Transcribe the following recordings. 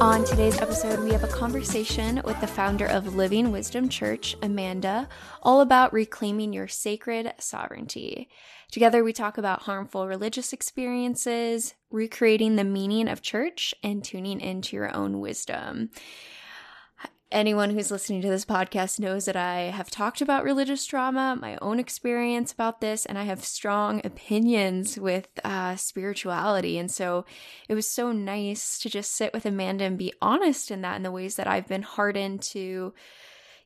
On today's episode, we have a conversation with the founder of Living Wisdom Church, Amanda, all about reclaiming your sacred sovereignty. Together, we talk about harmful religious experiences, recreating the meaning of church, and tuning into your own wisdom anyone who's listening to this podcast knows that I have talked about religious trauma, my own experience about this, and I have strong opinions with uh, spirituality. And so it was so nice to just sit with Amanda and be honest in that in the ways that I've been hardened to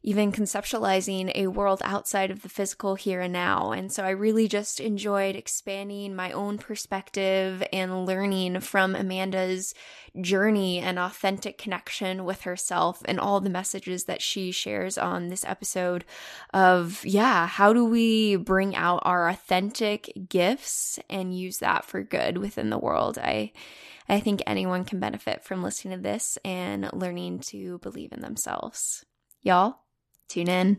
even conceptualizing a world outside of the physical here and now. And so I really just enjoyed expanding my own perspective and learning from Amanda's journey and authentic connection with herself and all the messages that she shares on this episode of, yeah, how do we bring out our authentic gifts and use that for good within the world? I I think anyone can benefit from listening to this and learning to believe in themselves. Y'all, Tune in.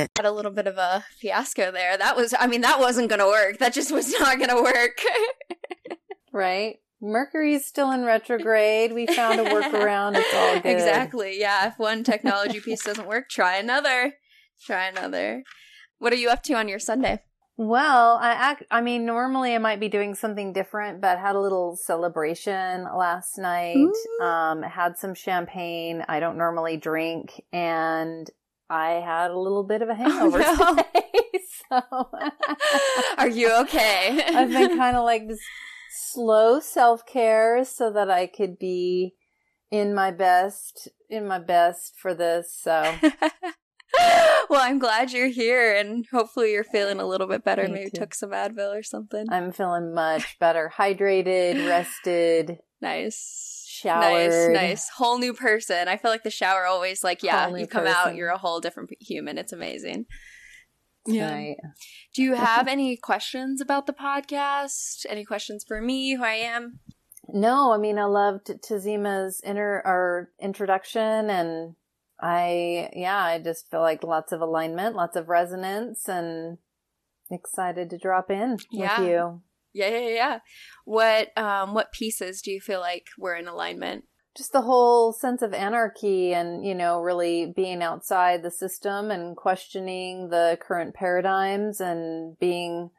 it. Had a little bit of a fiasco there. That was, I mean, that wasn't going to work. That just was not going to work. right? Mercury's still in retrograde. We found a workaround. It's all good. Exactly. Yeah. If one technology piece doesn't work, try another. Try another. What are you up to on your Sunday? Well, I act, I mean, normally I might be doing something different, but had a little celebration last night. Um, had some champagne. I don't normally drink and I had a little bit of a oh, hangover oh, no. today. so, are you okay? I've been kind of like this slow self care so that I could be in my best, in my best for this. So. well, I'm glad you're here and hopefully you're feeling a little bit better. Me Maybe too. took some Advil or something. I'm feeling much better. Hydrated, rested. Nice showered. Nice, nice. Whole new person. I feel like the shower always like, yeah, you come person. out, you're a whole different human. It's amazing. Yeah. Right. Do you have any questions about the podcast? Any questions for me, who I am? No, I mean I loved Tazima's inner or introduction and I yeah, I just feel like lots of alignment, lots of resonance and excited to drop in yeah. with you. Yeah, yeah, yeah. What um what pieces do you feel like were in alignment? Just the whole sense of anarchy and, you know, really being outside the system and questioning the current paradigms and being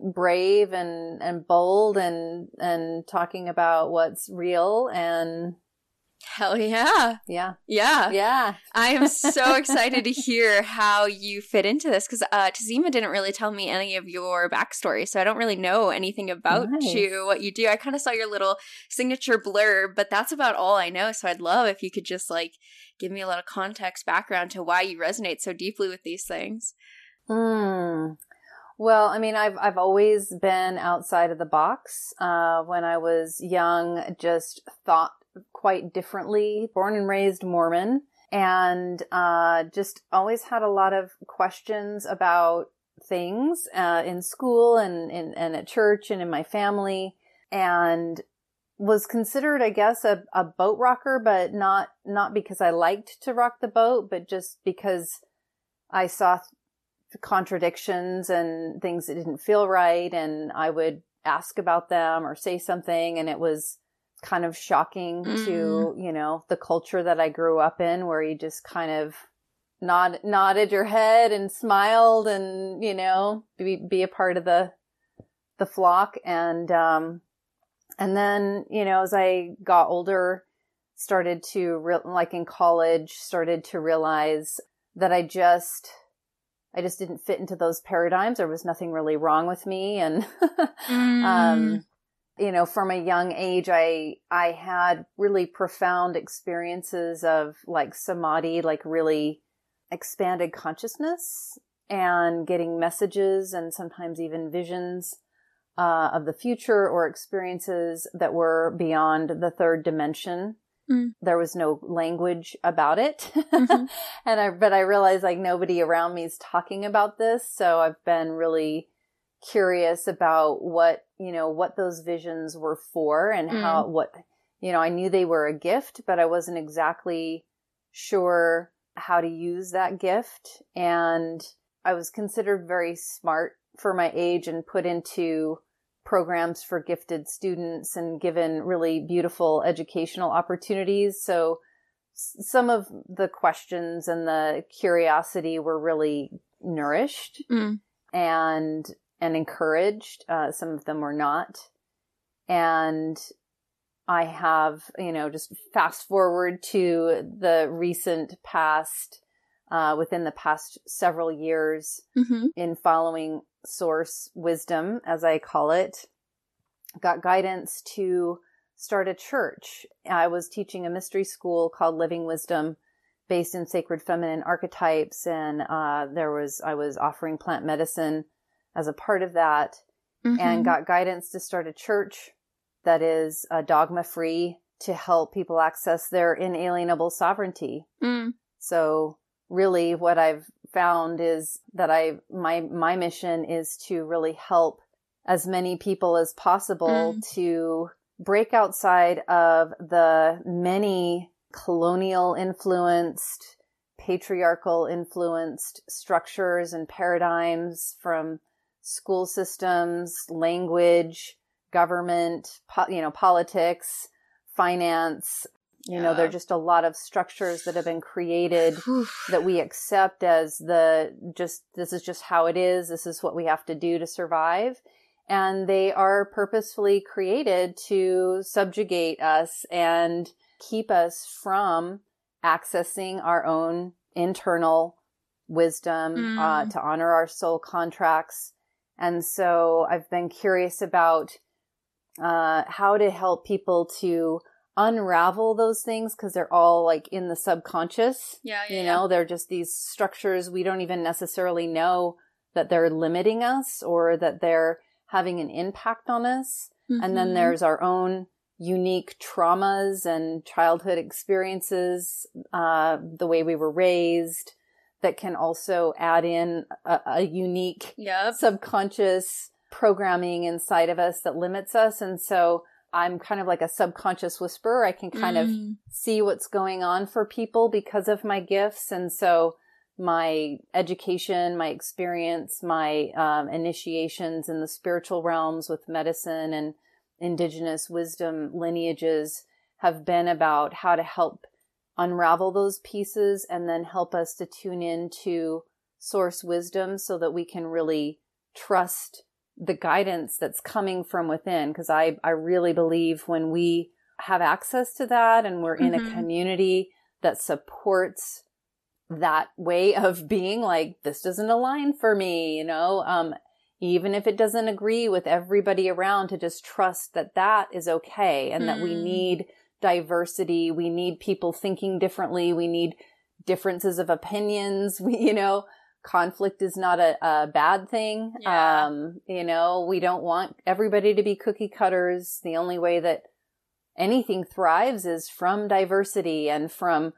brave and and bold and and talking about what's real and Hell yeah. Yeah. Yeah. Yeah. I am so excited to hear how you fit into this because uh, Tazima didn't really tell me any of your backstory. So I don't really know anything about nice. you, what you do. I kind of saw your little signature blurb, but that's about all I know. So I'd love if you could just like give me a little context background to why you resonate so deeply with these things. Hmm. Well, I mean, I've I've always been outside of the box. Uh, when I was young, just thought quite differently, born and raised Mormon, and uh, just always had a lot of questions about things uh, in school and, and, and at church and in my family, and was considered, I guess, a, a boat rocker, but not not because I liked to rock the boat, but just because I saw contradictions and things that didn't feel right, and I would ask about them or say something, and it was kind of shocking mm. to, you know, the culture that I grew up in where you just kind of nod, nodded your head and smiled and, you know, be, be a part of the, the flock. And, um, and then, you know, as I got older, started to re- like in college started to realize that I just I just didn't fit into those paradigms. There was nothing really wrong with me and Mm. um you know from a young age I I had really profound experiences of like samadhi like really expanded consciousness and getting messages and sometimes even visions uh, of the future or experiences that were beyond the third dimension. Mm. There was no language about it. Mhm. and I, but I realized like nobody around me is talking about this. So I've been really curious about what, you know, what those visions were for and how, what, you know, I knew they were a gift, but I wasn't exactly sure how to use that gift. And I was considered very smart for my age and put into programs for gifted students and given really beautiful educational opportunities. So some of the questions and the curiosity were really nourished Mm. and and encouraged. Uh, some of them were not, and I have you know just fast forward to the recent past. Uh, within the past several years, Mhm. in following source wisdom, as I call it, got guidance to start a church. I was teaching a mystery school called Living Wisdom based in sacred feminine archetypes. And, uh, there was, I was offering plant medicine as a part of that Mhm. and got guidance to start a church that is uh, dogma free to help people access their inalienable sovereignty. Mm. So really what I've found is that I my my mission is to really help as many people as possible Mm. to break outside of the many colonial influenced patriarchal influenced structures and paradigms from school systems, language, government, po- you know, politics, finance, you know, Yeah. there are just a lot of structures that have been created that we accept as the just this is just how it is this is what we have to do to survive and they are purposefully created to subjugate us and keep us from accessing our own internal wisdom uh, Mm. to honor our soul contracts and so i've been curious about uh, how to help people to unravel those things because they're all like in the subconscious Yeah, yeah, you yeah. know they're just these structures we don't even necessarily know that they're limiting us or that they're having an impact on us and then Mhm. there's our own unique traumas and childhood experiences uh, the way we were raised that can also add in a, a unique Yep. subconscious programming inside of us that limits us and so i'm kind of like a subconscious whisperer i can kind of Mm. see what's going on for people because of my gifts. And so my education, my experience, my um, initiations in the spiritual realms with medicine and indigenous wisdom lineages have been about how to help unravel those pieces and then help us to tune into source wisdom so that we can really trust the guidance that's coming from within. Because I, I really believe when we have access to that and we're in Mhm. a community that supports that way of being like this doesn't align for me you know um even if it doesn't agree with everybody around to just trust that that is okay and that we Mm. need diversity. We need people thinking differently. We need differences of opinions. We you know conflict is not a, a bad thing. Yeah. um you know we don't want everybody to be cookie cutters. The only way that anything thrives is from diversity and from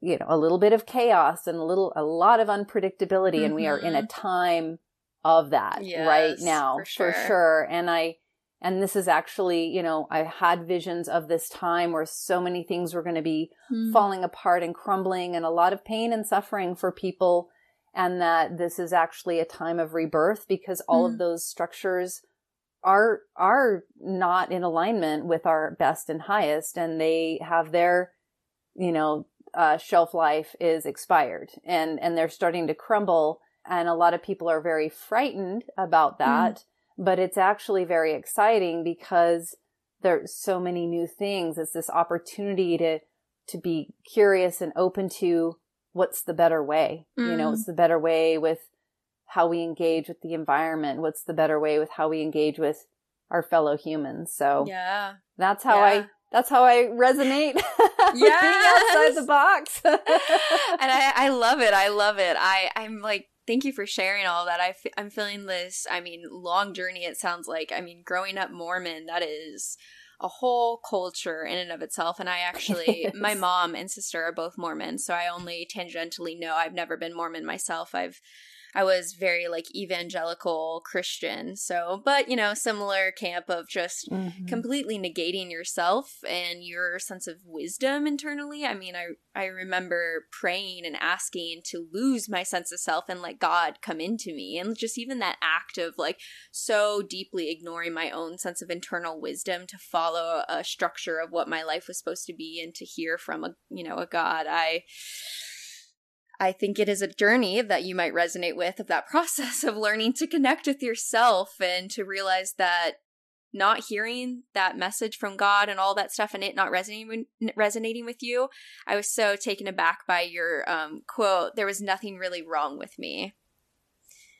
you know a little bit of chaos and a little a lot of unpredictability. And we are in a time of that right now for for sure. sure. And i and this is actually you know i had visions of this time where so many things were going to be Mm. falling apart and crumbling and a lot of pain and suffering for people and that this is actually a time of rebirth because all Mm. of those structures are are not in alignment with our best and highest and they have their you know uh, shelf life is expired and and they're starting to crumble and a lot of people are very frightened about that but it's actually very exciting because there's so many new things. It's this opportunity to, to be curious and open to what's the better way. Mm. You know, what's mm. the better way with how we engage with the environment? What's the better way with how we engage with our fellow humans? So yeah, that's how yeah. I that's how I resonate. Yeah, being outside the box. and I, I love it. I love it. I, I'm like, thank you for sharing all that. I f- I'm feeling this, I mean, long journey, it sounds like. I mean, growing up Mormon, that is a whole culture in and of itself. And I actually, my mom and sister are both Mormon, so I only tangentially know. I've never been Mormon myself. I've I was very like evangelical Christian. So, but you know, similar camp of just mm-hmm. completely negating yourself and your sense of wisdom internally. I mean, I I remember praying and asking to lose my sense of self and let God come into me. And just even that act of like so deeply ignoring my own sense of internal wisdom to follow a structure of what my life was supposed to be and to hear from a, you know, a God. I I think it is a journey that you might resonate with of that process of learning to connect with yourself and to realize that not hearing that message from God and all that stuff and it not resonating resonating with you, I was so taken aback by your um, quote. There was nothing really wrong with me.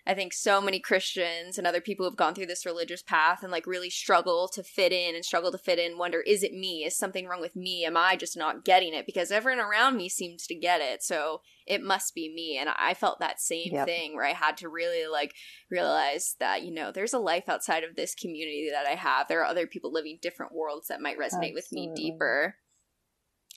I think so many Christians and other people who've gone through this religious path and like really struggle to fit in and struggle to fit in, wonder, is it me? Is something wrong with me? Am I just not getting it? Because everyone around me seems to get it. So it must be me. And I felt that same yep. thing where I had to really like realize that, you know, there's a life outside of this community that I have. There are other people living different worlds that might resonate Absolutely. with me deeper.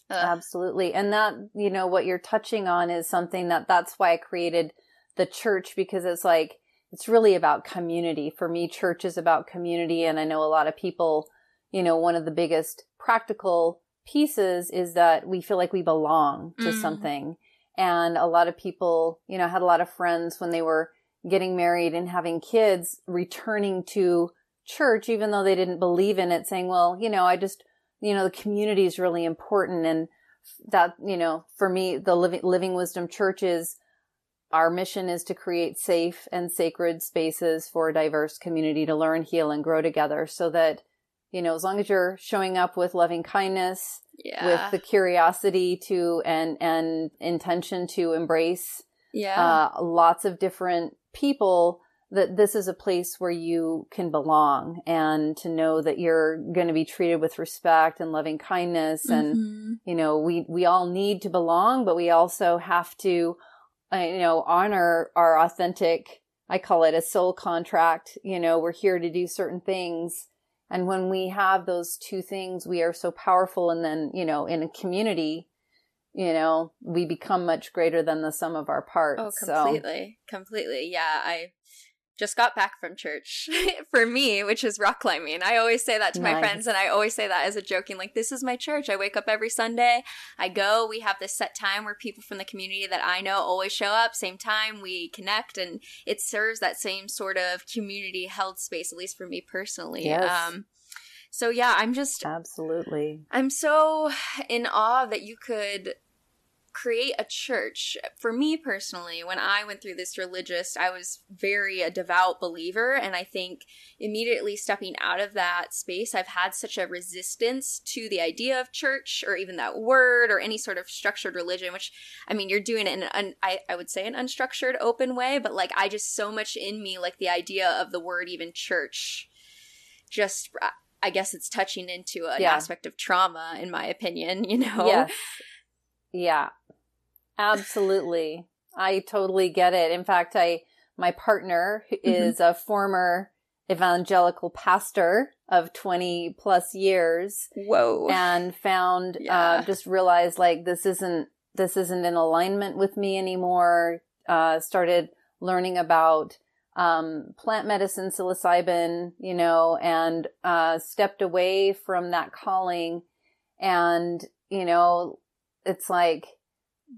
Ugh. Absolutely. And that, you know, what you're touching on is something that that's why I created – the church because it's like it's really about community. For me, church is about community. And I know a lot of people, you know, one of the biggest practical pieces is that we feel like we belong to mm. something. And a lot of people, you know, had a lot of friends when they were getting married and having kids returning to church, even though they didn't believe in it, saying, well, you know, I just, you know, the community is really important. And that, you know, for me, the living, living wisdom church is our mission is to create safe and sacred spaces for a diverse community to learn, heal, and grow together so that, you know, as long as you're showing up with loving kindness, yeah. with the curiosity to and and intention to embrace yeah. Uh, lots of different people that this is a place where you can belong and to know that you're going to be treated with respect and loving kindness and mm-hmm. you know we we all need to belong but we also have to you know, honor our authentic, I call it a soul contract. You know, we're here to do certain things. And when we have those two things, we are so powerful. And then, you know, in a community, you know, we become much greater than the sum of our parts. Oh, completely. So. Completely. Yeah. I, just got back from church for me, which is rock climbing. I always say that to nice. my friends, and I always say that as a joking, like, this is my church. I wake up every Sunday. I go. We have this set time where people from the community that I know always show up, same time. We connect, and it serves that same sort of community held space, at least for me personally. Yes. Um, so yeah, I'm just absolutely. I'm so in awe that you could create a church. For me personally, when I went through this religious, I was very a devout believer. And I think immediately stepping out of that space, I've had such a resistance to the idea of church or even that word or any sort of structured religion, which I mean, you're doing it in an, I, I would say an unstructured, open way, but like I just so much in me, like the idea of the word even church, just uh, I guess it's touching into an yeah. aspect of trauma, in my opinion, you know? Yes. Yeah. Absolutely. I totally get it. In fact, I, my partner mm-hmm. is mm-hmm. a former evangelical pastor of 20 plus years. Whoa. And found, uh, yeah. uh, just realized like this isn't, this isn't in alignment with me anymore. Uh, started learning about, um, plant medicine, psilocybin, you know, and, uh, stepped away from that calling. And, you know, it's like,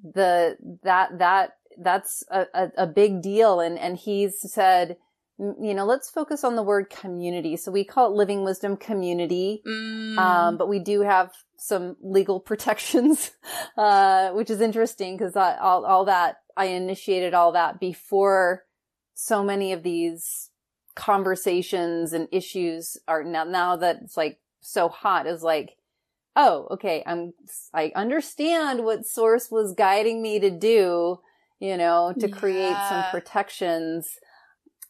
the that that that's a, a, a big deal. And and he's said you know let's focus on the word community. So we call it living wisdom community. Mm. um, but we do have some legal protections uh, which is interesting because I all, all that i initiated all that before so many of these conversations and issues are now now that it's like so hot is like, oh, okay, I'm, I understand what source was guiding me to do, you know, to create some protections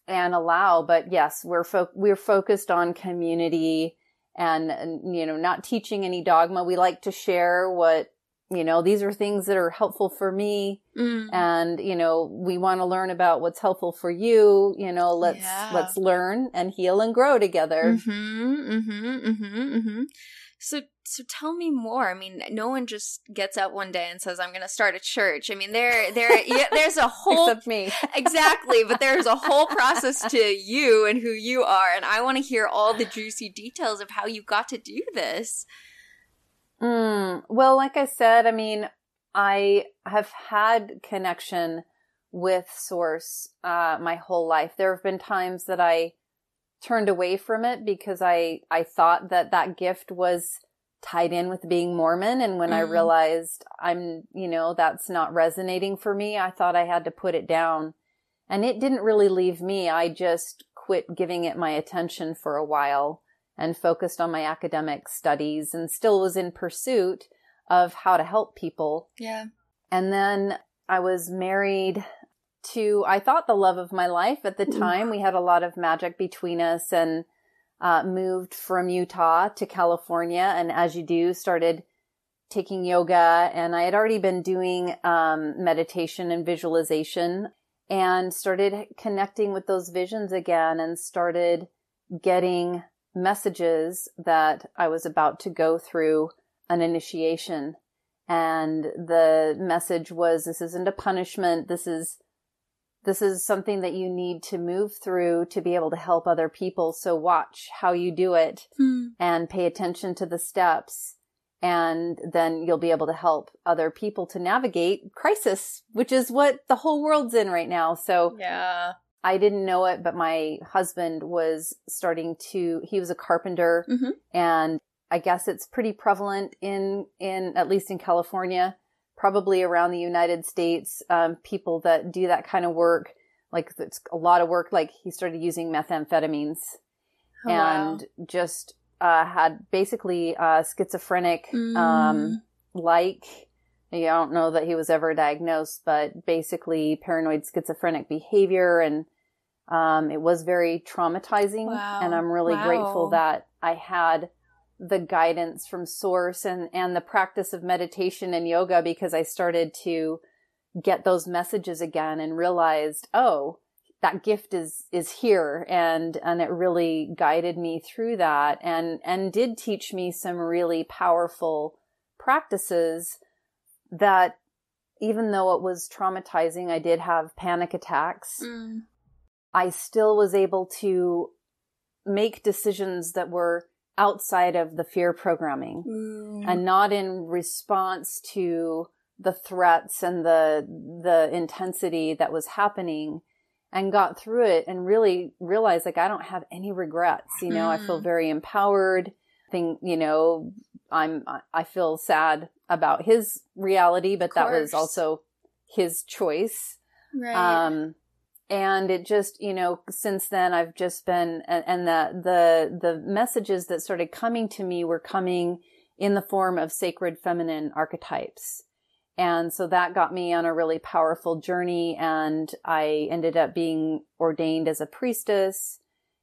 and allow. But yes, we're fo- we're focused on community and, and you know, not teaching any dogma. We like to share what you know. These are things that are helpful for me, Mm. and you know, we want to learn about what's helpful for you. You know, let's Yeah. let's learn and heal and grow together. Mm-hmm, mm-hmm, mm-hmm, mm-hmm. So, so tell me more. I mean, no one just gets up one day and says, "I'm going to start a church." I mean, there, there, yeah, there's a whole Except me. exactly, but there's a whole process to you and who you are, and I want to hear all the juicy details of how you got to do this. Mm, well, like I said, I mean, I have had connection with Source uh, my whole life. There have been times that I turned away from it because I I thought that that gift was tied in with being Mormon, and when I Mhm. realized I'm, you know, that's not resonating for me, I thought I had to put it down, and it didn't really leave me. I just quit giving it my attention for a while and focused on my academic studies and still was in pursuit of how to help people. Yeah. And then I was married to, I thought the love of my life at the time. We had a lot of magic between us and uh, moved from Utah to California. And as you do, started taking yoga. And I had already been doing um, meditation and visualization and started connecting with those visions again and started getting messages that I was about to go through an initiation. And the message was, this isn't a punishment. This is, this is something that you need to move through to be able to help other people. So watch how you do it Hmm. and pay attention to the steps. And then you'll be able to help other people to navigate crisis, which is what the whole world's in right now. So Yeah. I didn't know it, but my husband was starting to, he was a carpenter Mhm. and I guess it's pretty prevalent in, in, at least in California, probably around the United States, um, people that do that kind of work. Like it's a lot of work. Like he started using methamphetamines Oh, wow. and just, uh, had basically, uh, schizophrenic, Mm. um, like, I don't know that he was ever diagnosed, but basically paranoid schizophrenic behavior and um, it was very traumatizing. Wow. And I'm really Wow. grateful that I had the guidance from source and, and the practice of meditation and yoga because I started to get those messages again and realized, oh, that gift is, is here. And, and it really guided me through that and, and did teach me some really powerful practices that even though it was traumatizing, I did have panic attacks. Mm. I still was able to make decisions that were outside of the fear programming Ooh. and not in response to the threats and the the intensity that was happening and got through it and really realized like I don't have any regrets. You know, I feel Mm. very empowered. Think, you know, I'm I- I feel sad about his reality, but that was also his choice. right. Um, and it just, you know, since then I've just been, and, and the, the, the messages that started coming to me were coming in the form of sacred feminine archetypes. And so that got me on a really powerful journey. And I ended up being ordained as a priestess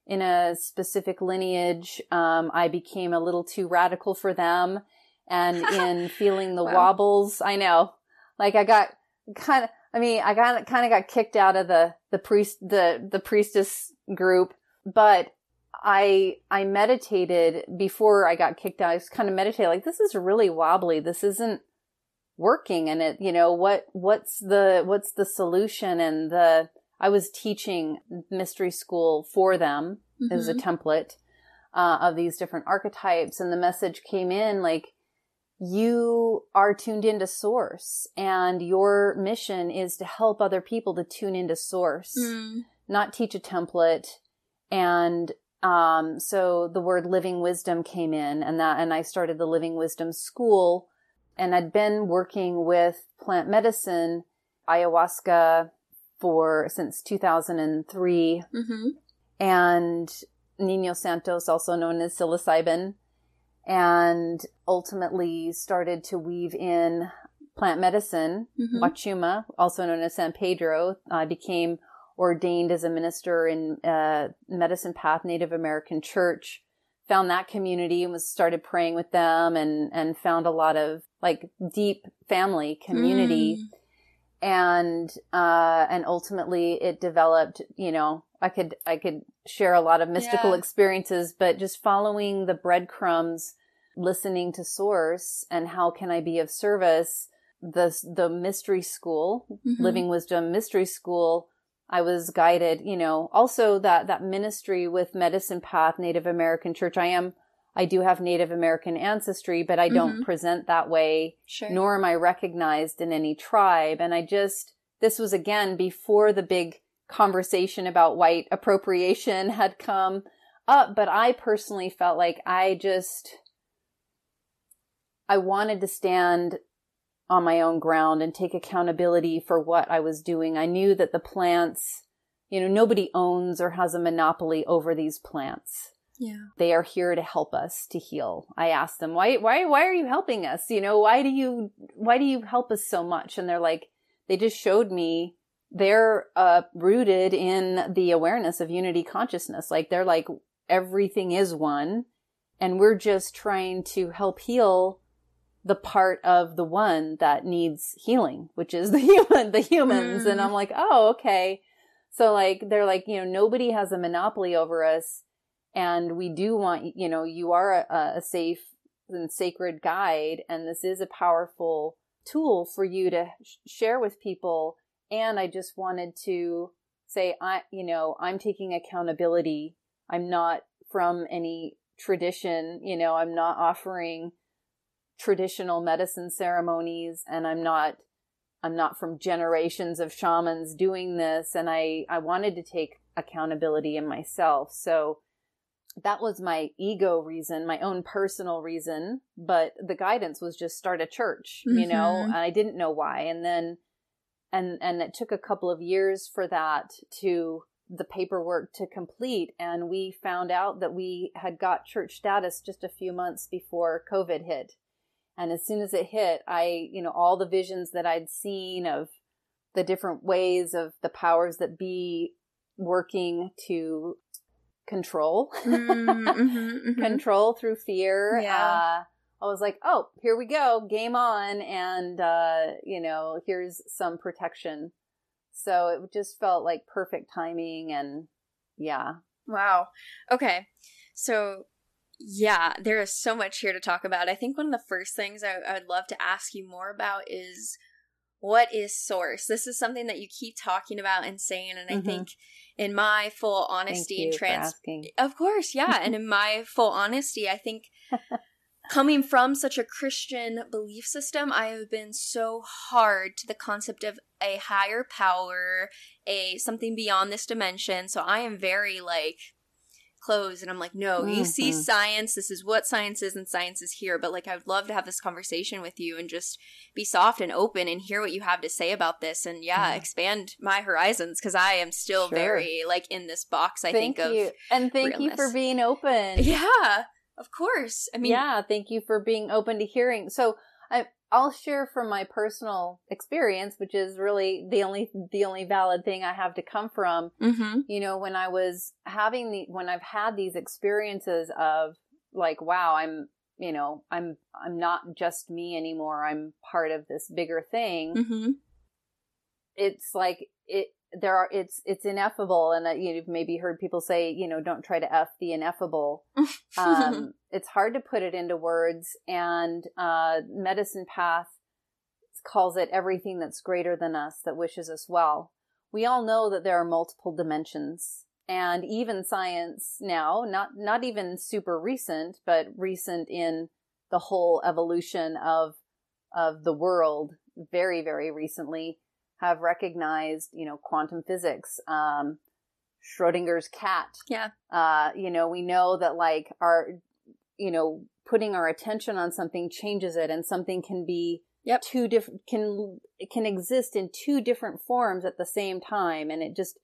in a specific lineage. Um, I became a little too radical for them. And in feeling the Wow. wobbles, I know, like I got kind of, I mean, I got kind of got kicked out of the the priest the the priestess group, but I I meditated before I got kicked out. I was kind of meditating like this is really wobbly. This isn't working, and it you know what what's the what's the solution? And the I was teaching mystery school for them as a Mhm. template uh, of these different archetypes, and the message came in like you are tuned into source and your mission is to help other people to tune into source Mm. not teach a template and um so the word living wisdom came in and that and I started the living wisdom school and I'd been working with plant medicine ayahuasca for since 2003 Mhm. and Niños Santos also known as psilocybin and ultimately started to weave in plant medicine, Mhm. Wachuma, also known as San Pedro. I became ordained as a minister in uh, Medicine Path Native American Church. Found that community and was started praying with them, and and found a lot of like deep family community Mm. And uh and ultimately it developed you know i could i could share a lot of mystical Yeah. experiences but just following the breadcrumbs listening to source and how can i be of service the the mystery school Mhm. living wisdom mystery school i was guided you know also that that ministry with medicine path native american church i am i do have native american ancestry but i don't Mhm. present that way Sure. nor am I recognized in any tribe. And I just, this was again before the big conversation about white appropriation had come up, but I personally felt like I just, I wanted to stand on my own ground and take accountability for what I was doing. I knew that the plants, you know, nobody owns or has a monopoly over these plants yeah. they are here to help us to heal. I asked them, why, why, why are you helping us? You know, why do you, why do you help us so much? And they're like, they just showed me they're, uh, rooted in the awareness of unity consciousness. Like they're like, everything is one and we're just trying to help heal the part of the one that needs healing, which is the human, the humans. And Mm. I'm like, oh, okay. So like, they're like, you know, nobody has a monopoly over us and we do want you know you are a, a safe and sacred guide and this is a powerful tool for you to sh- share with people. And i just wanted to say i you know i'm taking accountability. I'm not from any tradition you know i'm not offering traditional medicine ceremonies and i'm not i'm not from generations of shamans doing this. And i i wanted to take accountability in myself. So that was my ego reason, my own personal reason, but the guidance was just start a church, you know, Mhm. and I didn't know why. And then, and, and it took a couple of years for that to the paperwork to complete. And we found out that we had got church status just a few months before COVID hit. And as soon as it hit, I, you know, all the visions that I'd seen of the different ways of the powers that be working to control Mm, mhm, mhm. control through fear Yeah. uh i was like oh here we go game on and uh you know here's some protection so it just felt like perfect timing and yeah Wow. Okay. So, yeah, there is so much here to talk about. I think one of the first things I, I would love to ask you more about is what is source? This is something that you keep talking about and saying, and I Mhm. think in my full honesty and trans Of course, yeah. and in my full honesty, I think coming from such a Christian belief system, I have been so hard to the concept of a higher power, a something beyond this dimension. So I am very like closed and I'm like, no, you see Mhm. science, this is what science is and science is here. But like I would love to have this conversation with you and just be soft and open and hear what you have to say about this and yeah, Yeah. expand my horizons because I am still Sure. very like in this box, I thank think you of and thank you for being open Yeah, of course. I mean, yeah thank you for being open to hearing so i i'll share from my personal experience which is really the only the only valid thing i have to come from. Hmm you know when i was having the when i've had these experiences of like wow i'm you know i'm i'm not just me anymore. I'm part of this bigger thing. Hmm it's like it there are it's it's ineffable and uh, you've maybe heard people say you know don't try to f the ineffable. Um it's hard to put it into words and uh medicine path calls it everything that's greater than us that wishes us well. We all know that there are multiple dimensions and even science now not not even super recent but recent in the whole evolution of of the world very very recently have recognized you know quantum physics um schrodinger's cat yeah. uh you know we know that like our you know putting our attention on something changes it and something can be Yep. two different can can exist in two different forms at the same time and it just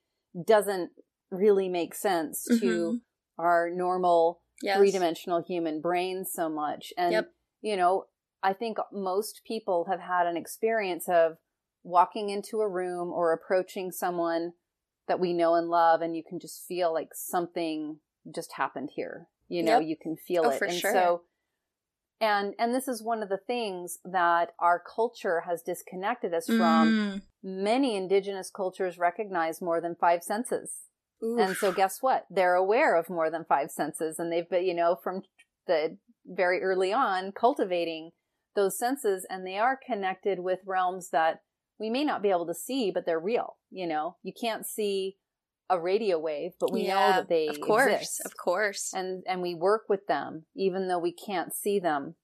doesn't really make sense to Mhm. our normal Yes. three dimensional human brains so much. And, Yep. you know, I think most people have had an experience of walking into a room or approaching someone that we know and love, and you can just feel like something just happened here. You know, Yep. you can feel Oh, it. and sure. so, and, and this is one of the things that our culture has disconnected us from. Mm. Many indigenous cultures recognize more than five senses. Oof. And so guess what? They're aware of more than five senses and they've been, you know, from the very early on cultivating those senses and they are connected with realms that we may not be able to see, but they're real. You know, you can't see a radio wave, but we know that they exist. of course, exist. of course. And, and we work with them even though we can't see them.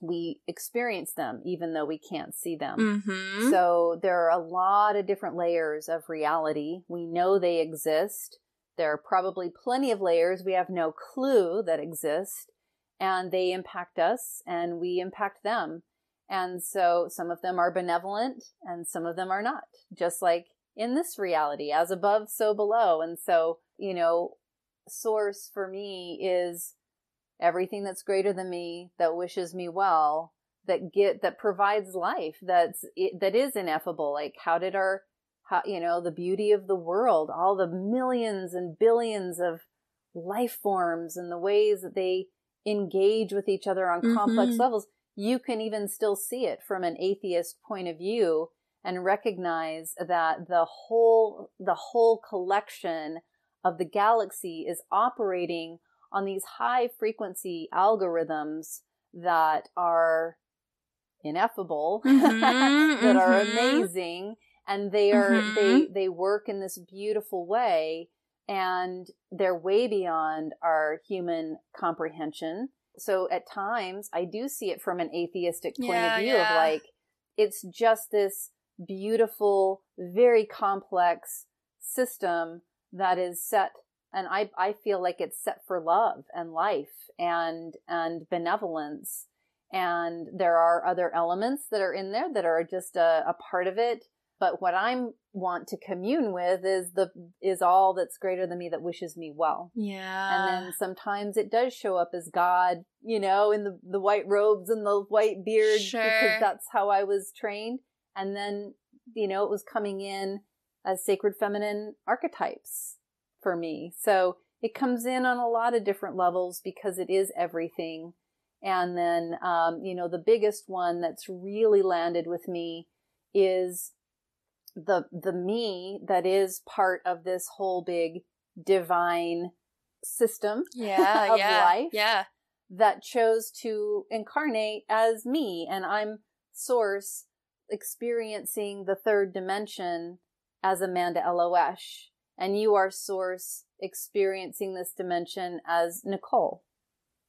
We experience them even though we can't see them. mm-hmm. So there are a lot of different layers of reality. We know they exist. There are probably plenty of layers we have no clue that exist and they impact us and we impact them. And so some of them are benevolent and some of them are not, just like in this reality, as above, so below. And so, you know, source for me is everything that's greater than me, that wishes me well, that get that provides life that's it, that is ineffable like how did our how you know the beauty of the world all the millions and billions of life forms and the ways that they engage with each other on complex Mhm. levels you can even still see it from an atheist point of view and recognize that the whole the whole collection of the galaxy is operating on these high frequency algorithms that are ineffable Mhm, that are mhm. amazing and they are Mhm. they they work in this beautiful way and they're way beyond our human comprehension so at times i do see it from an atheistic point Yeah, of view yeah. of like it's just this beautiful very complex system that is set and I, I feel like it's set for love and life and and benevolence and there are other elements that are in there that are just a, a part of it but what i'm want to commune with is the is all that's greater than me that wishes me well yeah. and then sometimes it does show up as god you know in the the white robes and the white beard Sure. because that's how i was trained and then you know it was coming in as sacred feminine archetypes for me so it comes in on a lot of different levels because it is everything and then um, you know the biggest one that's really landed with me is the the me that is part of this whole big divine system yeah, of yeah, life. yeah. that chose to incarnate as me and I'm source experiencing the third dimension as Amanda Eloesh and you are source experiencing this dimension as Nicole.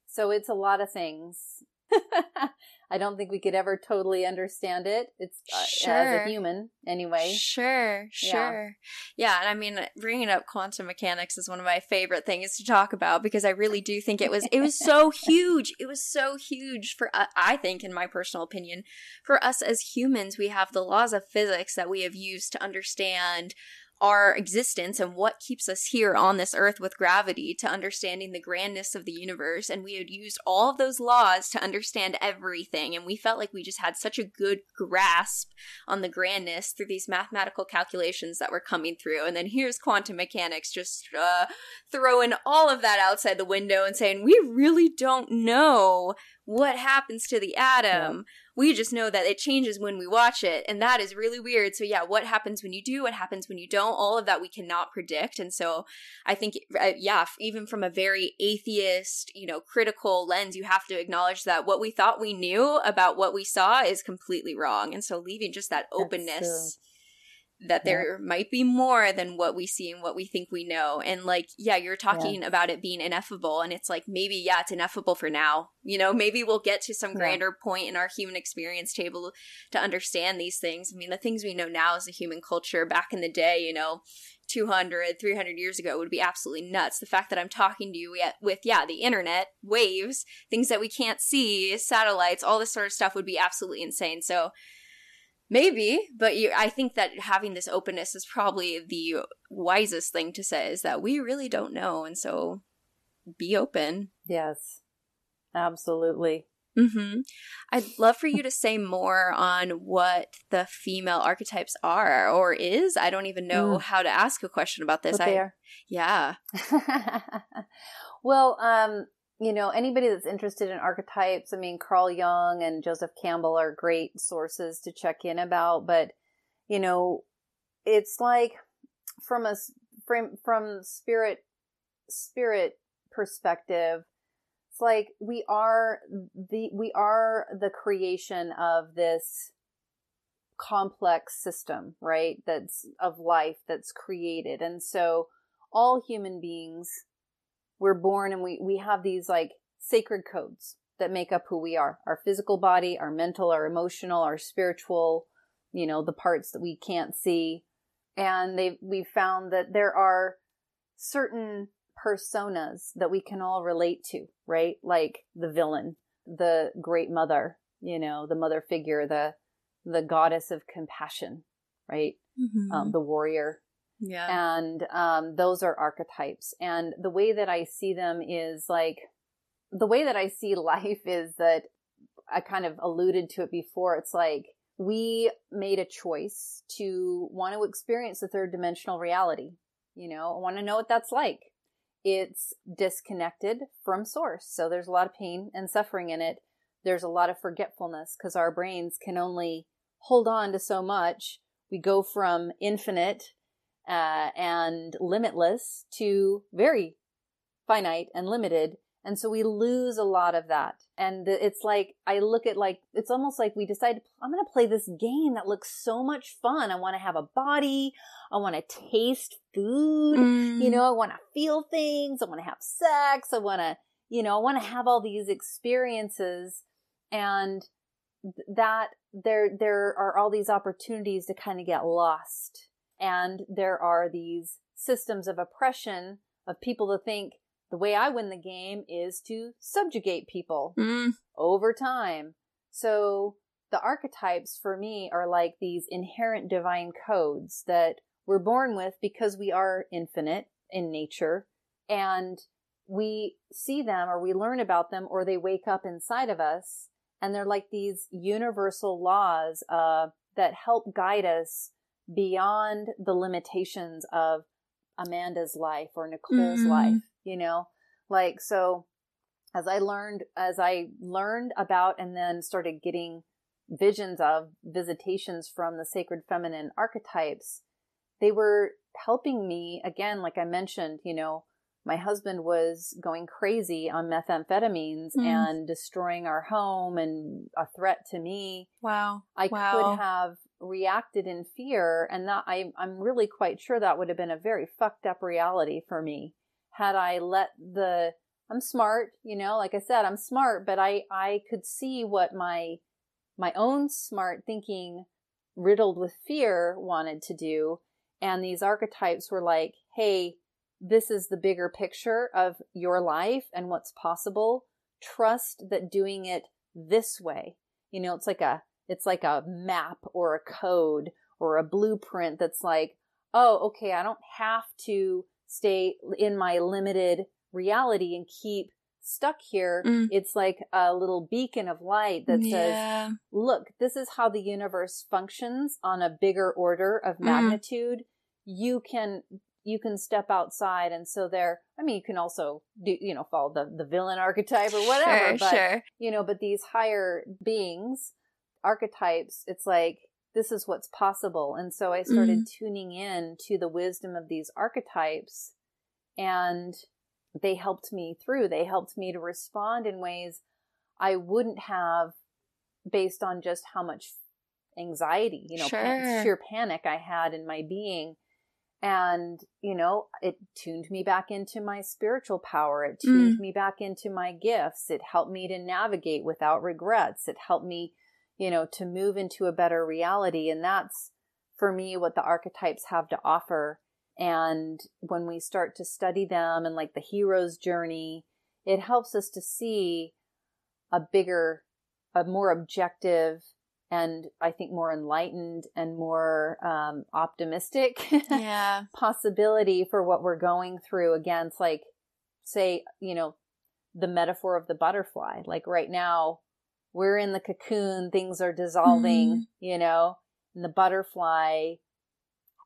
So it's a lot of things. I don't think we could ever totally understand it. It's uh, as a human anyway. Sure, Yeah. sure. Yeah. and I mean, bringing up quantum mechanics is one of my favorite things to talk about because I really do think it was it was so huge. It was so huge for uh, I think, in my personal opinion, for us as humans, we have the laws of physics that we have used to understand our existence and what keeps us here on this earth with gravity to understanding the grandness of the universe. And we had used all of those laws to understand everything. And we felt like we just had such a good grasp on the grandness through these mathematical calculations that were coming through. And then here's quantum mechanics just uh, throwing all of that outside the window and saying we really don't know what happens to the atom we just know that it changes when we watch it and that is really weird. So yeah what happens when you do what happens when you don't all of that we cannot predict. And so i think uh, yeah even from a very atheist you know critical lens you have to acknowledge that what we thought we knew about what we saw is completely wrong. And so leaving just that openness that there might be more than what we see and what we think we know. And like, yeah, you're talking about it being ineffable. And it's like, maybe, yeah, it's ineffable for now. You know, maybe we'll get to some Yeah. grander point in our human experience table to understand these things. I mean, the things we know now as a human culture back in the day, you know, 200, 300 years ago would be absolutely nuts. The fact that I'm talking to you with, yeah, the internet, waves, things that we can't see, satellites, all this sort of stuff would be absolutely insane. So, Maybe, but you, I think that having this openness is probably the wisest thing to say is that we really don't know. And so be open. Yes, absolutely. Mm-hmm. I'd love for you to say more on what the female archetypes are or is. I don't even know Mm. how to ask a question about this. I. Yeah. well, um, you know, anybody that's interested in archetypes, I mean, Carl Jung and Joseph Campbell are great sources to check in about, but you know, it's like from a from from spirit spirit perspective, it's like we are the we are the creation of this complex system, right? That's of life that's created. And so all human beings we're born and we we have these like sacred codes that make up who we are. Our physical body, our mental, our emotional, our spiritual, you know, the parts that we can't see. And they we've found that there are certain personas that we can all relate to, right? Like the villain, the great mother, you know, the mother figure, the the goddess of compassion, right? Um, the warrior, yeah. and um, those are archetypes. And the way that I see them is like the way that I see life is that I kind of alluded to it before. It's like we made a choice to want to experience the third dimensional reality. You know, I want to know what that's like. It's disconnected from source. So there's a lot of pain and suffering in it. There's a lot of forgetfulness because our brains can only hold on to so much. We go from infinite uh, and limitless to very finite and limited. And so we lose a lot of that. And the- it's like, I look at like, it's almost like we decide, I'm going to play this game that looks so much fun. I want to have a body. I want to taste food. Mm. You know, I want to feel things. I want to have sex. I want to, you know, I want to have all these experiences. And that there, there are all these opportunities to kind of get lost. And there are these systems of oppression of people to think the way I win the game is to subjugate people Mm. over time. So the archetypes for me are like these inherent divine codes that we're born with because we are infinite in nature and we see them or we learn about them or they wake up inside of us and they're like these universal laws uh, that help guide us beyond the limitations of Amanda's life or Nicole's Mhm. life, you know? Like, so as I learned, as I learned about and then started getting visions of visitations from the sacred feminine archetypes, they were helping me again, like I mentioned, you know, my husband was going crazy on methamphetamines Mm. and destroying our home and a threat to me. Wow. I Wow. could have reacted in fear, and that I, I'm really quite sure that would have been a very fucked up reality for me had I let the. I'm smart, you know. Like I said, I'm smart, but I I could see what my my own smart thinking, riddled with fear, wanted to do, and these archetypes were like, "Hey, this is the bigger picture of your life and what's possible. Trust that doing it this way, you know, it's like a it's like a map or a code or a blueprint that's like, oh, okay, I don't have to stay in my limited reality and keep stuck here. Mm. It's like a little beacon of light that says, yeah. look, this is how the universe functions on a bigger order of Mhm. magnitude. You can you can step outside and so there I mean you can also do you know follow the the villain archetype or whatever Sure, but sure. you know but these higher beings archetypes it's like this is what's possible and so I started Mm-hmm. tuning in to the wisdom of these archetypes and they helped me through they helped me to respond in ways I wouldn't have based on just how much anxiety, you know, pan- sheer panic I had in my being. And, you know, it tuned me back into my spiritual power. It mm. tuned me back into my gifts. It helped me to navigate without regrets. It helped me, you know, to move into a better reality. And that's for me what the archetypes have to offer. And when we start to study them and like the hero's journey, it helps us to see a bigger, a more objective, and I think more enlightened and more um, optimistic Yeah. possibility for what we're going through. Again, it's like say, you know, the metaphor of the butterfly. Like right now, we're in the cocoon, things are dissolving, Mhm. you know, and the butterfly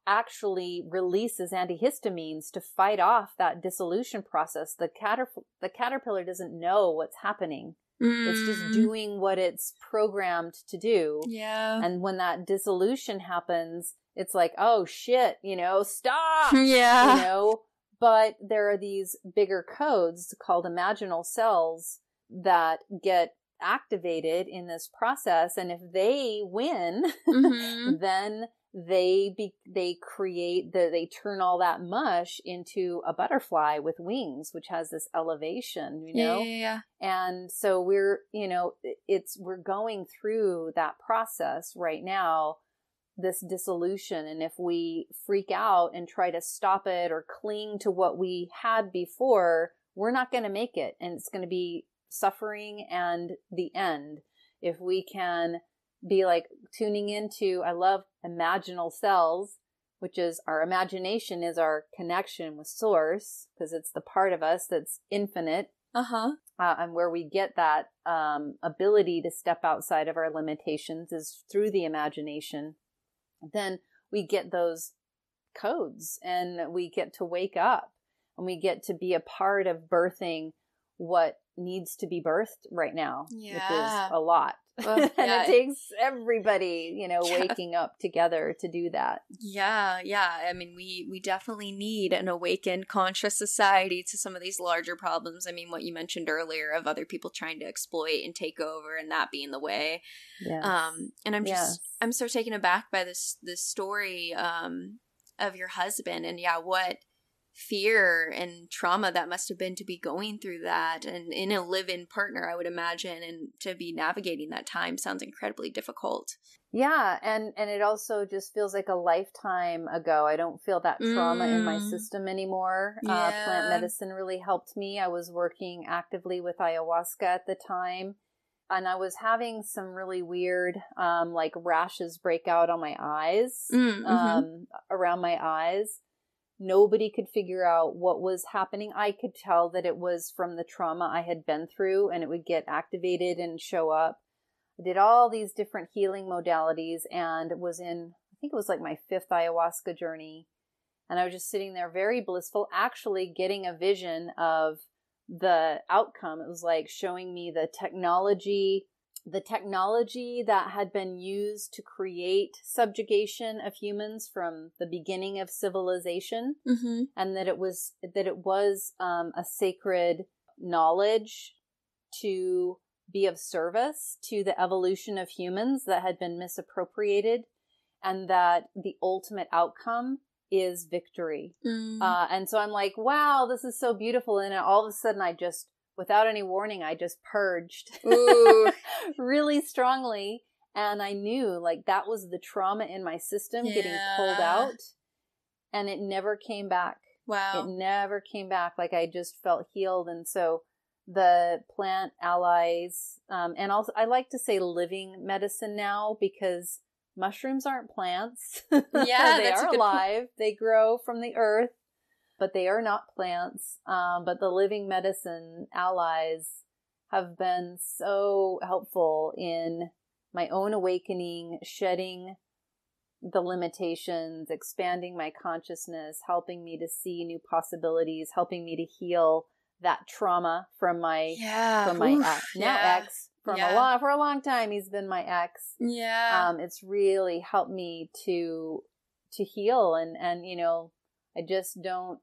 actually releases antihistamines to fight off that dissolution process. The caterp- the caterpillar doesn't know what's happening. It's just Mm. doing what it's programmed to do. Yeah. And when that dissolution happens, it's like, oh shit, you know, stop, yeah. you know. But there are these bigger codes called imaginal cells that get activated in this process. And if they win, Mhm. then they be they create the they turn all that mush into a butterfly with wings which has this elevation you Yeah, know yeah, yeah. and so we're you know it's we're going through that process right now this dissolution and if we freak out and try to stop it or cling to what we had before we're not going to make it and it's going to be suffering and the end if we can be like tuning into i love imaginal cells which is our imagination is our connection with source because it's the part of us that's infinite Uh-huh. uh, and where we get that um, ability to step outside of our limitations is through the imagination. Then we get those codes and we get to wake up and we get to be a part of birthing what needs to be birthed right now, Yeah. which is a lot. Well, and yeah. it takes everybody, you know, Yeah. waking up together to do that. Yeah, yeah. I mean, we we definitely need an awakened, conscious society to some of these larger problems. I mean, what you mentioned earlier of other people trying to exploit and take over, and that being the way. Yeah. Um, and I'm just Yes. I'm so taken aback by this this story um of your husband, and yeah, what fear and trauma that must have been to be going through that and in a live-in partner i would imagine and to be navigating that time sounds incredibly difficult Yeah, and and it also just feels like a lifetime ago. I don't feel that trauma in my Mm. system anymore. Uh, plant medicine really helped me. I was working actively with ayahuasca at the time, and I was having some really weird, um, like rashes break out on my eyes, Mm, mhm. um, around my eyes. Nobody could figure out what was happening. I could tell that it was from the trauma I had been through, and it would get activated and show up. I did all these different healing modalities and was in, I think it was like my fifth ayahuasca journey. And I was just sitting there very blissful, actually getting a vision of the outcome. It was like showing me the technology, the technology that had been used to create subjugation of humans from the beginning of civilization mm-hmm. and that it was that it was um, a sacred knowledge to be of service to the evolution of humans that had been misappropriated and that the ultimate outcome is victory Mm. uh, and so i'm like wow this is so beautiful and all of a sudden i just without any warning i just purged Ooh. really strongly and i knew like that was the trauma in my system getting pulled out and it never came back wow it never came back. Like I just felt healed. And so the plant allies, um, and also I like to say living medicine now because mushrooms aren't plants. Yeah, they are good point. alive. They grow from the earth, but they are not plants. Um, but the living medicine allies have been so helpful in my own awakening, shedding the limitations, expanding my consciousness, helping me to see new possibilities, helping me to heal that trauma from my yeah from my Oof, ex, now yeah. ex from Yeah. a long for a long time. He's been my ex. yeah Um, it's really helped me to to heal and and you know I just don't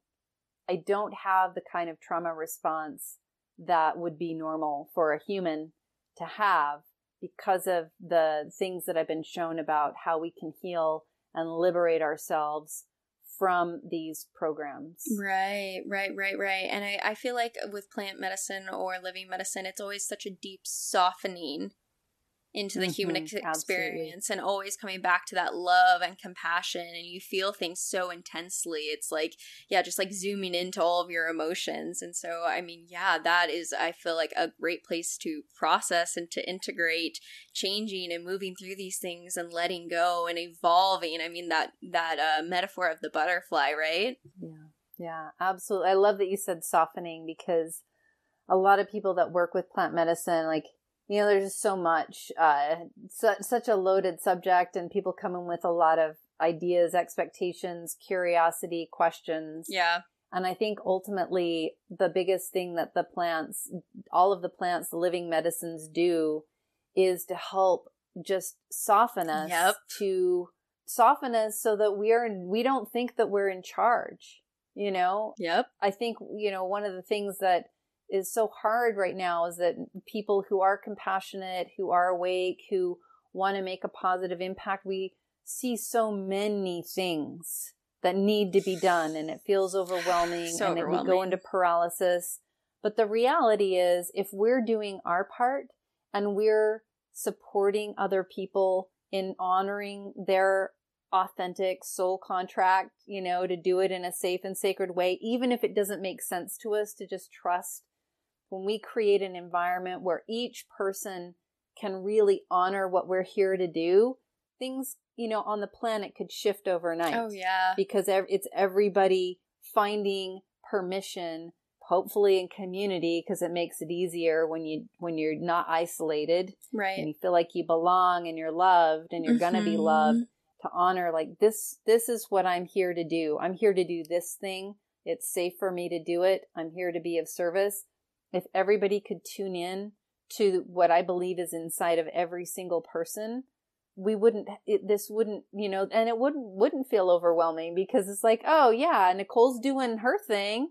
I don't have the kind of trauma response that would be normal for a human to have because of the things that I've been shown about how we can heal and liberate ourselves from these programs. Right, right, right, right. And I, I feel like with plant medicine or living medicine, it's always such a deep softening into the human Mhm, ex- experience and always coming back to that love and compassion. And you feel things so intensely. It's like, yeah, just like zooming into all of your emotions. And so, I mean, yeah, that is, I feel like a great place to process and to integrate changing and moving through these things and letting go and evolving. I mean, that, that uh, metaphor of the butterfly, right? Yeah. Yeah, absolutely. I love that you said softening because a lot of people that work with plant medicine, like, you know, there's just so much, uh, su- such a loaded subject, and people come in with a lot of ideas, expectations, curiosity, questions. Yeah. And I think ultimately the biggest thing that the plants, all of the plants, the living medicines do is to help just soften us Yep. to soften us so that we are, we don't think that we're in charge, you know? Yep. I think, you know, one of the things that is so hard right now is that people who are compassionate, who are awake, who want to make a positive impact, we see so many things that need to be done and it feels overwhelming So and then we go into paralysis. But the reality is if we're doing our part and we're supporting other people in honoring their authentic soul contract, you know, to do it in a safe and sacred way, even if it doesn't make sense to us to just trust when we create an environment where each person can really honor what we're here to do, things, you know, on the planet could shift overnight. Oh yeah. because it's everybody finding permission hopefully in community because it makes it easier when you when you're not isolated right. and you feel like you belong and you're loved and you're gonna be Mhm. loved to honor like this this is what i'm here to do. I'm here to do this thing. It's safe for me to do it. I'm here to be of service if everybody could tune in to what i believe is inside of every single person we wouldn't it, this wouldn't you know and it wouldn't wouldn't feel overwhelming because it's like oh yeah nicole's doing her thing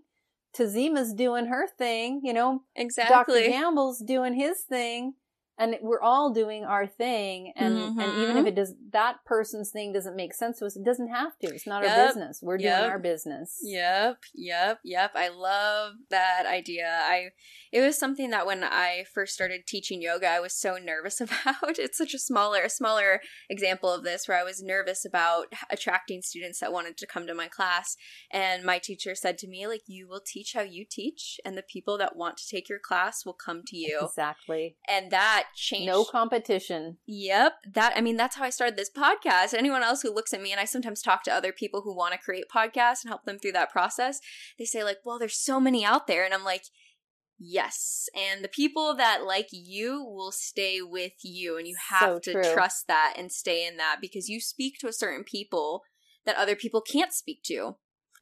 tazima's doing her thing you know Exactly. Dr. Gamble's doing his thing and we're all doing our thing and and even if mm-hmm. it does that person's thing doesn't make sense to us, it doesn't have to. It's not our business. We're Yep. doing our business. Yep, yep, yep. I love that idea. I it was something that when I first started teaching yoga, I was so nervous about. It's such a smaller, a smaller example of this where I was nervous about attracting students that wanted to come to my class. And my teacher said to me, like, you will teach how you teach, and the people that want to take your class will come to you. Exactly. And that changed No competition. Yep. That I mean that's how I started this podcast. Anyone else who looks at me and I sometimes talk to other people who want to create podcasts and help them through that process, they say like, "Well, there's so many out there." And I'm like, "Yes." And the people that like you will stay with you and you have So to trust that and stay in that because you speak to a certain people that other people can't speak to.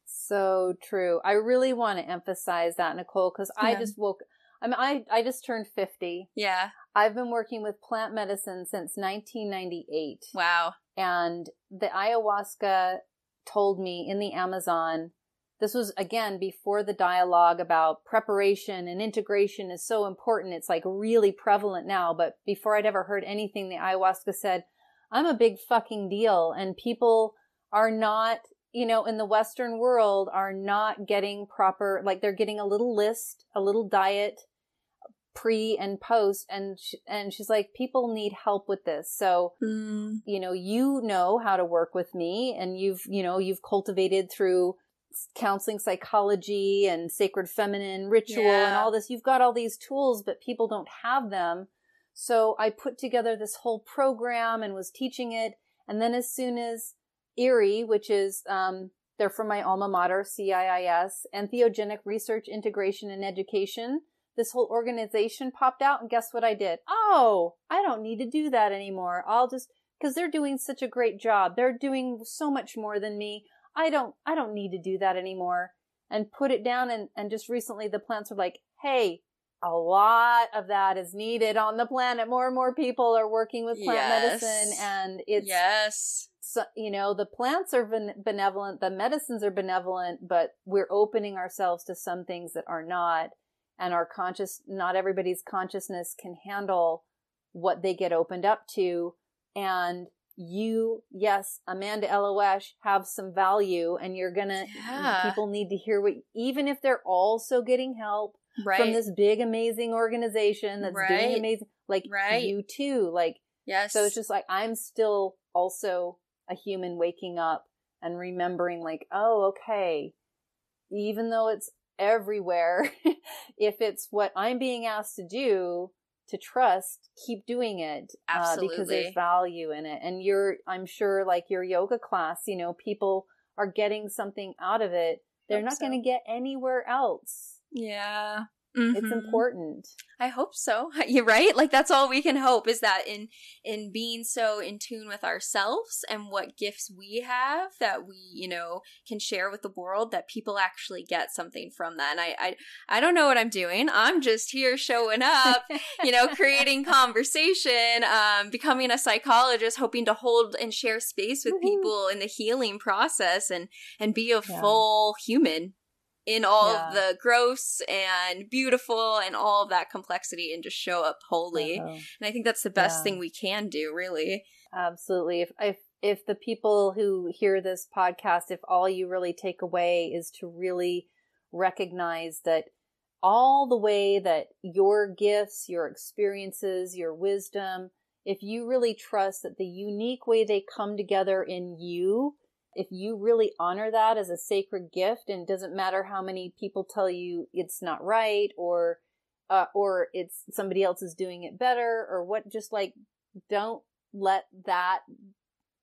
So true. I really want to emphasize that, Nicole, because I just woke I mean I, I just turned fifty. Yeah. I've been working with plant medicine since nineteen ninety eight. Wow. and the ayahuasca told me in the Amazon, this was again before the dialogue about preparation and integration is so important. It's like really prevalent now, but before I'd ever heard anything, the ayahuasca said, I'm a big fucking deal and people are not, you know, in the Western world are not getting proper, like they're getting a little list, a little diet, pre and post and sh- and she's like people need help with this. So Mm. you know you know how to work with me and you've you know you've cultivated through counseling psychology and sacred feminine ritual and all this. You've got all these tools but people don't have them. So i put together this whole program and was teaching it. And then as soon as EERIE which is um, they're from my alma mater ciis entheogenic research integration and education this whole organization popped out and guess what I did? Oh, I don't need to do that anymore. I'll just because they're doing such a great job. They're doing so much more than me. I don't I don't need to do that anymore. And put it down and, and just recently the plants were like, hey, a lot of that is needed on the planet. More and more people are working with plant Yes. medicine and it's yes. so, you know, the plants are ben- benevolent, the medicines are benevolent, but we're opening ourselves to some things that are not. And our conscious, not everybody's consciousness can handle what they get opened up to. And you, yes, Amanda Eloesh have some value and you're gonna, Yeah. people need to hear what, even if they're also getting help Right. from this big, amazing organization that's doing amazing, like Right. you too, like, yes. so it's just like I'm still also a human waking up and remembering like, oh, okay, even though it's everywhere, if it's what I'm being asked to do, to trust, keep doing it uh, because there's value in it. And you're, I'm sure, like your yoga class, you know, people are getting something out of it they're Hope not so. going to get anywhere else. Yeah. It's Mhm. important. I hope so. You're right. Like that's all we can hope is that in in being so in tune with ourselves and what gifts we have that we, you know, can share with the world that people actually get something from that. And I I, I don't know what I'm doing. I'm just here showing up, you know, creating conversation, um, becoming a psychologist, hoping to hold and share space with Woohoo. people in the healing process and and be a Yeah. full human in all Yeah. of the gross and beautiful and all of that complexity and just show up wholly. Uh-oh. And I think that's the best Yeah. thing we can do, really. Absolutely. If if if the people who hear this podcast, if all you really take away is to really recognize that all the way that your gifts, your experiences, your wisdom, if you really trust that the unique way they come together in you, if you really honor that as a sacred gift and it doesn't matter how many people tell you it's not right or uh, or it's somebody else is doing it better or what just like don't let that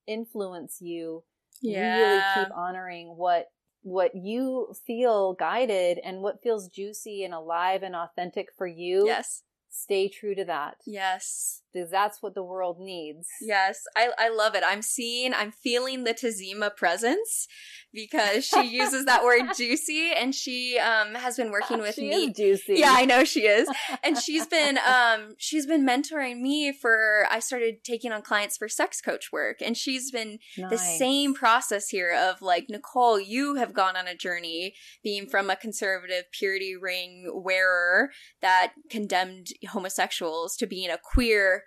influence you really keep honoring what what you feel guided and what feels juicy and alive and authentic for you Yes. stay true to that Yes. That's what the world needs Yes. I, I love it. I'm seeing, I'm feeling the Tazima presence because she uses that word juicy and she um has been working with she me. juicy Yeah, I know she is. And she's been um she's been mentoring me for I started taking on clients for sex coach work and she's been the same process here of like Nicole, you have gone on a journey being from a conservative purity ring wearer that condemned homosexuals to being a queer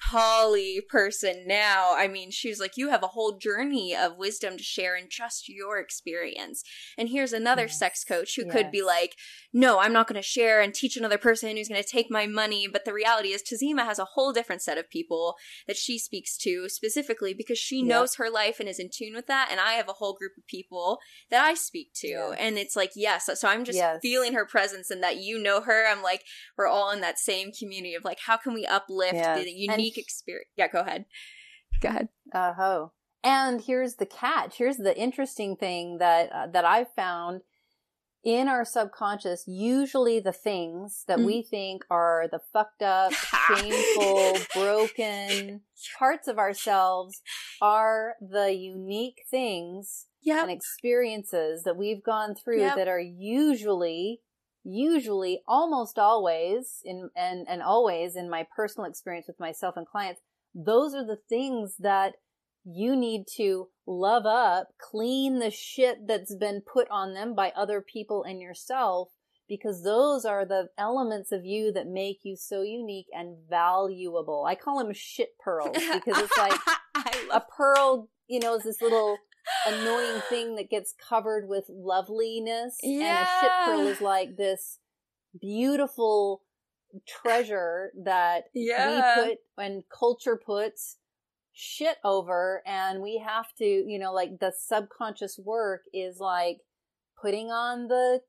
poly person now. I mean, she's like, you have a whole journey of wisdom to share and just your experience. And here's another Yes. sex coach who could be like, no, I'm not going to share and teach another person who's going to take my money. But the reality is, Tazima has a whole different set of people that she speaks to specifically because she Yep. knows her life and is in tune with that. And I have a whole group of people that I speak to. Yeah. And it's like, yes. So I'm just Yes. feeling her presence and that you know her. I'm like, we're all in that same community of like, how can we uplift Yes. the And unique experience? Yeah, go ahead. Go ahead. Uh ho. And here's the catch. Here's the interesting thing that uh, that I've found in our subconscious. Usually, the things that Mm. we think are the fucked up, shameful, broken parts of ourselves are the unique things Yeah. and experiences that we've gone through Yep. that are usually usually almost always in and and always in my personal experience with myself and clients those are the things that you need to love up clean the shit that's been put on them by other people and yourself because those are the elements of you that make you so unique and valuable. I call them shit pearls because it's like a pearl, you know, is this little annoying thing that gets covered with loveliness. And a shit pearl is like this beautiful treasure that Yeah. we put and culture puts shit over and we have to, you know, like the subconscious work is like putting on the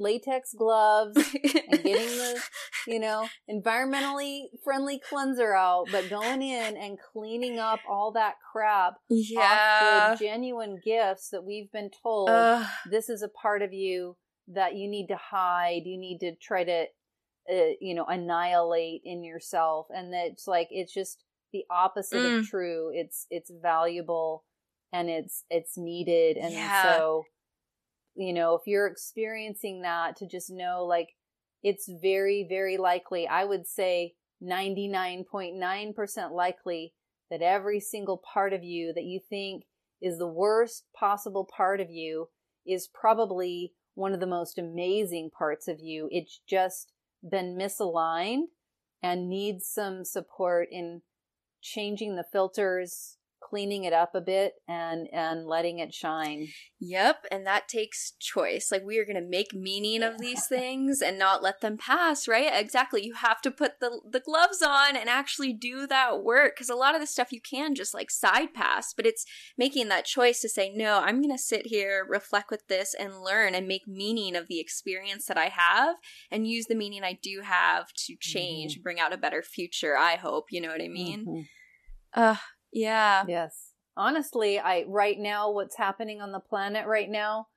latex gloves and getting the you know, environmentally friendly cleanser out, but going in and cleaning up all that crap yeah. off the genuine gifts that we've been told this is a part of you that you need to hide, you need to try to, uh, you know, annihilate in yourself, and that it's like it's just the opposite Mm. of true. It's it's valuable and it's it's needed, and Yeah. so you know if you're experiencing that to just know like it's very very likely i would say 99.9% likely that every single part of you that you think is the worst possible part of you is probably one of the most amazing parts of you. It's just been misaligned and needs some support in changing the filters cleaning it up a bit and and letting it shine Yep, and that takes choice. Like we are going to make meaning of these things and not let them pass, right? Exactly. You have to put the the gloves on and actually do that work cuz a lot of the stuff you can just like side pass, but it's making that choice to say, "No, I'm going to sit here, reflect with this and learn and make meaning of the experience that I have and use the meaning I do have to change, bring out a better future, I hope, you know what I mean? Mhm. Uh yeah. Yes. Honestly, I right now what's happening on the planet right now,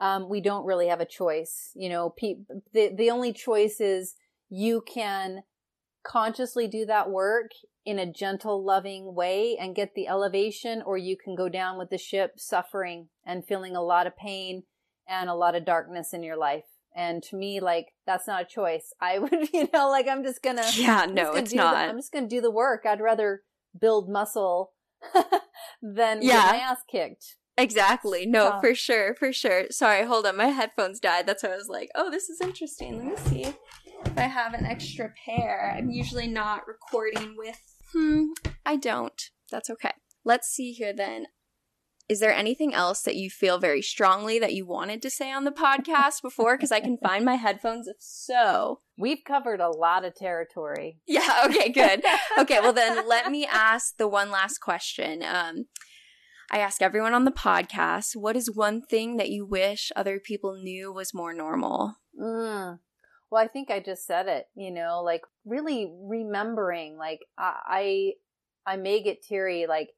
um, we don't really have a choice. You know, pe- the the only choice is you can consciously do that work in a gentle, loving way and get the elevation, or you can go down with the ship suffering and feeling a lot of pain and a lot of darkness in your life. And to me, like, that's not a choice. I would, you know, like, I'm just gonna. Yeah, I'm no, gonna it's do the- not. I'm just gonna do the work. I'd rather build muscle than Yeah. get my ass kicked. Exactly. No, Tough. for sure, for sure. Sorry, hold on. My headphones died. That's why I was like, oh, this is interesting. Let me see if I have an extra pair. I'm usually not recording with. Hmm, I don't. That's okay. Let's see here then. Is there anything else that you feel very strongly that you wanted to say on the podcast before? Because I can find my headphones if so. We've covered a lot of territory. Yeah, okay, good. Okay, well then let me ask the one last question. Um I ask everyone on the podcast, what is one thing that you wish other people knew was more normal? Mm. Well, I think I just said it, you know, like really remembering, like I, I, I may get teary, like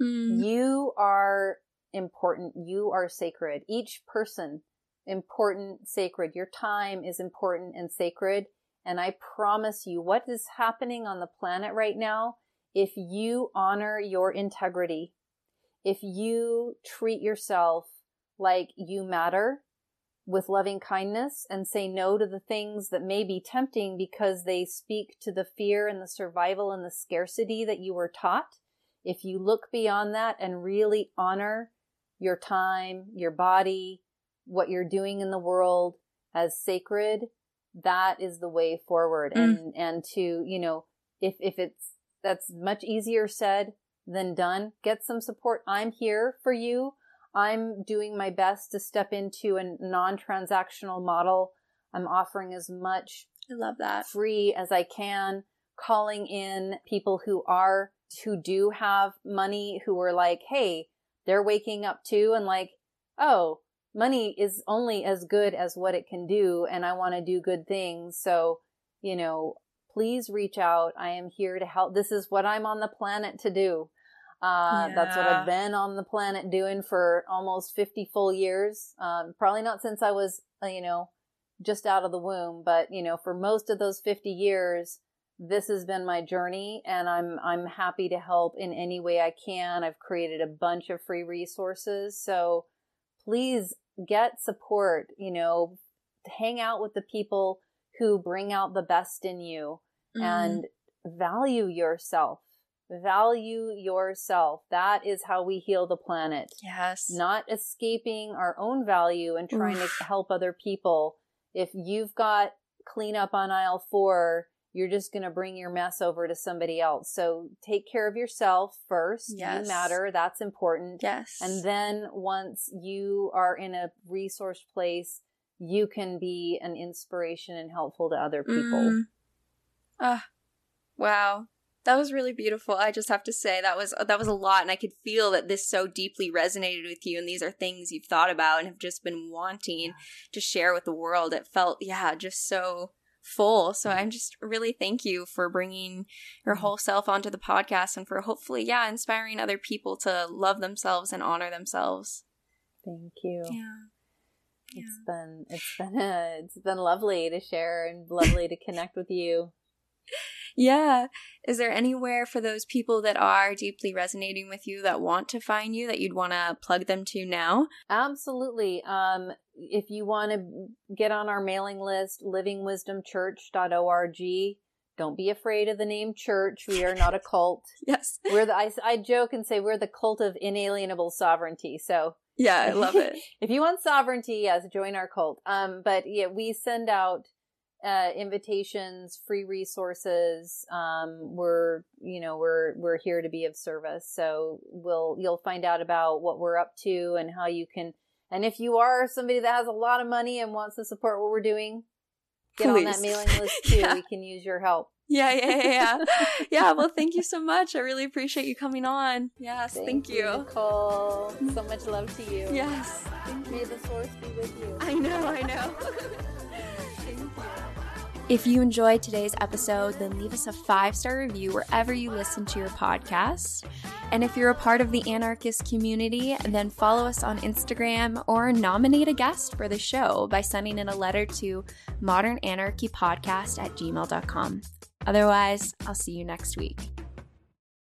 Mm, you are important. You are sacred. Each person important, sacred. Your time is important and sacred. And I promise you what is happening on the planet right now, if you honor your integrity, if you treat yourself like you matter with loving kindness and say no to the things that may be tempting because they speak to the fear and the survival and the scarcity that you were taught, if you look beyond that and really honor your time, your body, what you're doing in the world as sacred, that is the way forward. Mm. And, and to, you know, if, if it's, that's much easier said than done, get some support. I'm here for you. I'm doing my best to step into a non-transactional model. I'm offering as much I love that. free as I can, calling in people who are, who do have money, who are like, hey, they're waking up too and like, oh, money is only as good as what it can do and I want to do good things. So, you know, please reach out. I am here to help. This is what I'm on the planet to do. Uh, that's what I've been on the planet doing for almost 50 full years. Um, probably not since I was, uh, you know, just out of the womb, but you know, for most of those 50 years, this has been my journey and I'm, I'm happy to help in any way I can. I've created a bunch of free resources. So please get support, you know, hang out with the people who bring out the best in you Mm. and value yourself. Value yourself. That is how we heal the planet yes. not escaping our own value and trying Oof. to help other people. If you've got cleanup on aisle four, you're just going to bring your mess over to somebody else. So take care of yourself first. Yes. You matter. That's important. yes. And then once you are in a resource place, you can be an inspiration and helpful to other people. Mm. Ah, wow. That was really beautiful. I just have to say that was that was a lot and I could feel that this so deeply resonated with you and these are things you've thought about and have just been wanting to share with the world. It felt yeah, just so full. So I'm just really thank you for bringing your whole self onto the podcast and for hopefully yeah, inspiring other people to love themselves and honor themselves. Thank you. Yeah. It's been it's been it's been lovely to share and lovely to connect with you. Yeah. Is there anywhere for those people that are deeply resonating with you that want to find you that you'd want to plug them to now? Absolutely. Um, if you want to get on our mailing list, livingwisdomchurch.org. Don't be afraid of the name church. We are not a cult. Yes. We're the, I, I joke and say we're the cult of inalienable sovereignty. So Yeah, I love it. if you want sovereignty, yes, join our cult. Um, but yeah, we send out uh, invitations, free resources. Um, we're you know we're we're here to be of service. So we'll you'll find out about what we're up to and how you can. And if you are somebody that has a lot of money and wants to support what we're doing, get on that mailing list too. Yeah. We can use your help. Yeah, yeah, yeah, yeah. yeah, well, thank you so much. I really appreciate you coming on. Yes, thank, you. Nicole. So much love to you. Yes. May the source be with you. I know, I know. If you enjoyed today's episode, then leave us a five star review wherever you listen to your podcast. And if you're a part of the anarchist community, then follow us on Instagram or nominate a guest for the show by sending in a letter to modernanarchypodcast at gmail.com. Otherwise, I'll see you next week.